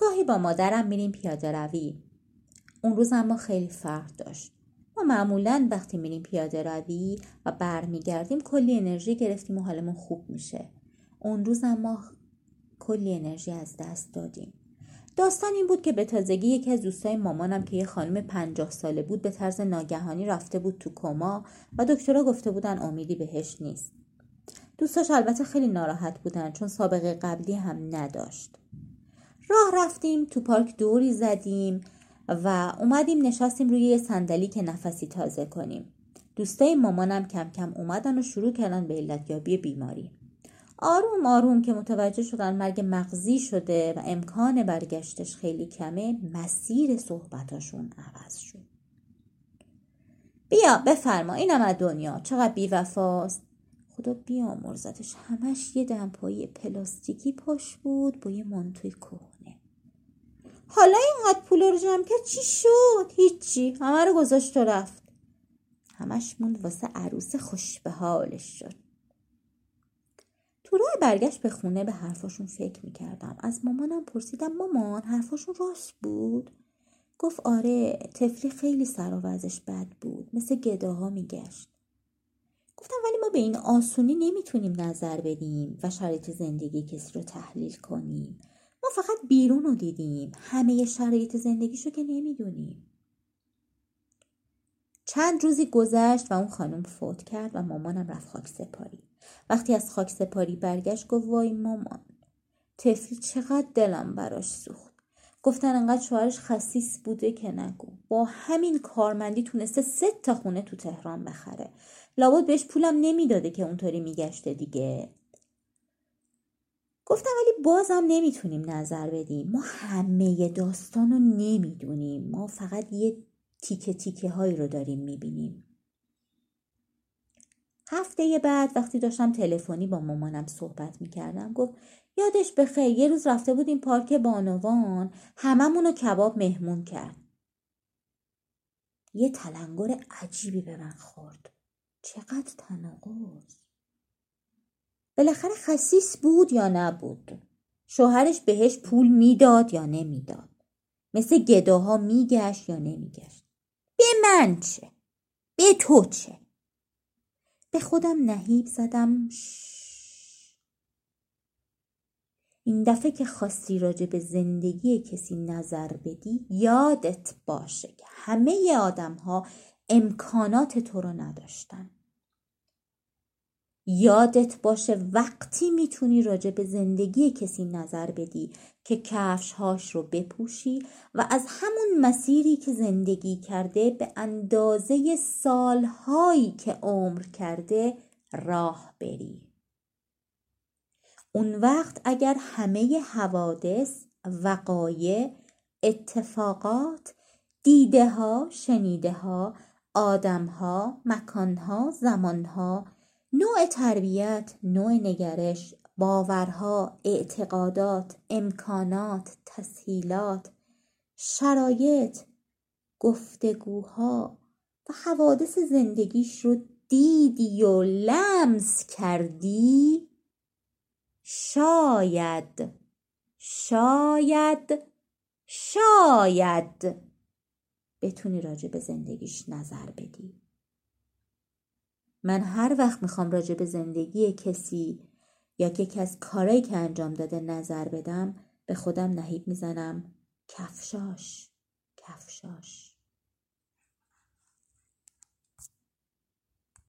گاهی با مادرم میریم پیاده روی. اون روز اما خیلی فرق داشت. ما معمولا وقتی میریم پیاده روی و برمیگردیم کلی انرژی گرفتیم و حالمون خوب میشه. اون روز اما کلی انرژی از دست دادیم. داستان این بود که به تازگی یکی از دوستای مامانم که یه خانم پنجاه ساله بود به طرز ناگهانی رفته بود تو کما و دکترها گفته بودن امیدی بهش نیست. دوستاش البته خیلی ناراحت بودن چون سابقه قبلی هم نداشت. راه رفتیم تو پارک دوری زدیم و اومدیم نشستیم روی یه صندلی که نفسی تازه کنیم. دوستای مامانم کم کم اومدن و شروع کردن به علتیابی بیماری. آروم آروم که متوجه شدن مرگ مغزی شده و امکان برگشتش خیلی کمه مسیر صحبتاشون عوض شد. بیا بفرما اینم از دنیا. چقدر بیوفاست. خدا بیامرزتش همش یه دمپایی پلاستیکی پاش بود با یه مانتوی کهنه. حالا اینقدر پول رو جمع کرد چی شد؟ هیچی. همه رو گذاشت و رفت. همش موند واسه عروس خوش به حالش شد. تو راه برگشت به خونه به حرفاشون فکر می‌کردم. از مامانم پرسیدم مامان حرفاشون راست بود؟ گفت آره تفلی خیلی سر و بد بود. مثل گداها میگشت. گفتم ولی ما به این آسونی نمی‌تونیم نظر بدیم و شرایط زندگی کسی رو تحلیل کنیم. فقط بیرون رو دیدیم. همه شرایط زندگیشو که نمی‌دونیم. چند روزی گذشت و اون خانم فوت کرد و مامانم رفت خاک سپاری وقتی از خاک سپاری برگشت گفت وای مامان تفلی چقدر دلم براش سوخت. گفتن انقدر شوهرش خسیس بوده که نگو. با همین کارمندی تونسته سه تا خونه تو تهران بخره. لابد بهش پولم نمی‌داده که اونطوری میگشته دیگه. گفتم ولی بازم نمی‌تونیم نظر بدیم. ما همه داستان رو نمی‌دونیم. ما فقط یه تیکه تیکه هایی رو داریم می‌بینیم. هفته بعد وقتی داشتم تلفنی با مامانم صحبت می‌کردم گفت یادش بخیر یه روز رفته بودیم پارک بانوان هممون رو کباب مهمون کرد. یه تلنگر عجیبی به من خورد. چقدر تناقض! بالاخره خسیس بود یا نبود؟ شوهرش بهش پول می‌داد یا نمی‌داد؟ مثل گداها میگشت یا نمیگشت؟ به من چه؟ به تو چه؟ به خودم نهیب زدم. این دفعه که خواستی راجع به زندگی کسی نظر بدی یادت باشه که همه آدم ها امکانات تو رو نداشتن. یادت باشه وقتی می‌تونی راجع به زندگی کسی نظر بدی که کفشهاش رو بپوشی و از همون مسیری که زندگی کرده به اندازه سالهایی که عمر کرده راه بری. اون وقت اگر همه حوادث وقایع اتفاقات دیده ها شنیده ها آدم ها مکان ها زمان ها نوع تربیت نوع نگرش باورها اعتقادات امکانات تسهیلات شرایط گفتگوها و حوادث زندگیش رو دیدی و لمس کردی؟ شاید. شاید. شاید. بتونی راجع به زندگیش نظر بدی. من هر وقت می‌خوام راجع به زندگی کسی یا که از کارایی که انجام داده نظر بدم به خودم نهیب می‌زنم. کفشاش. کفشاش.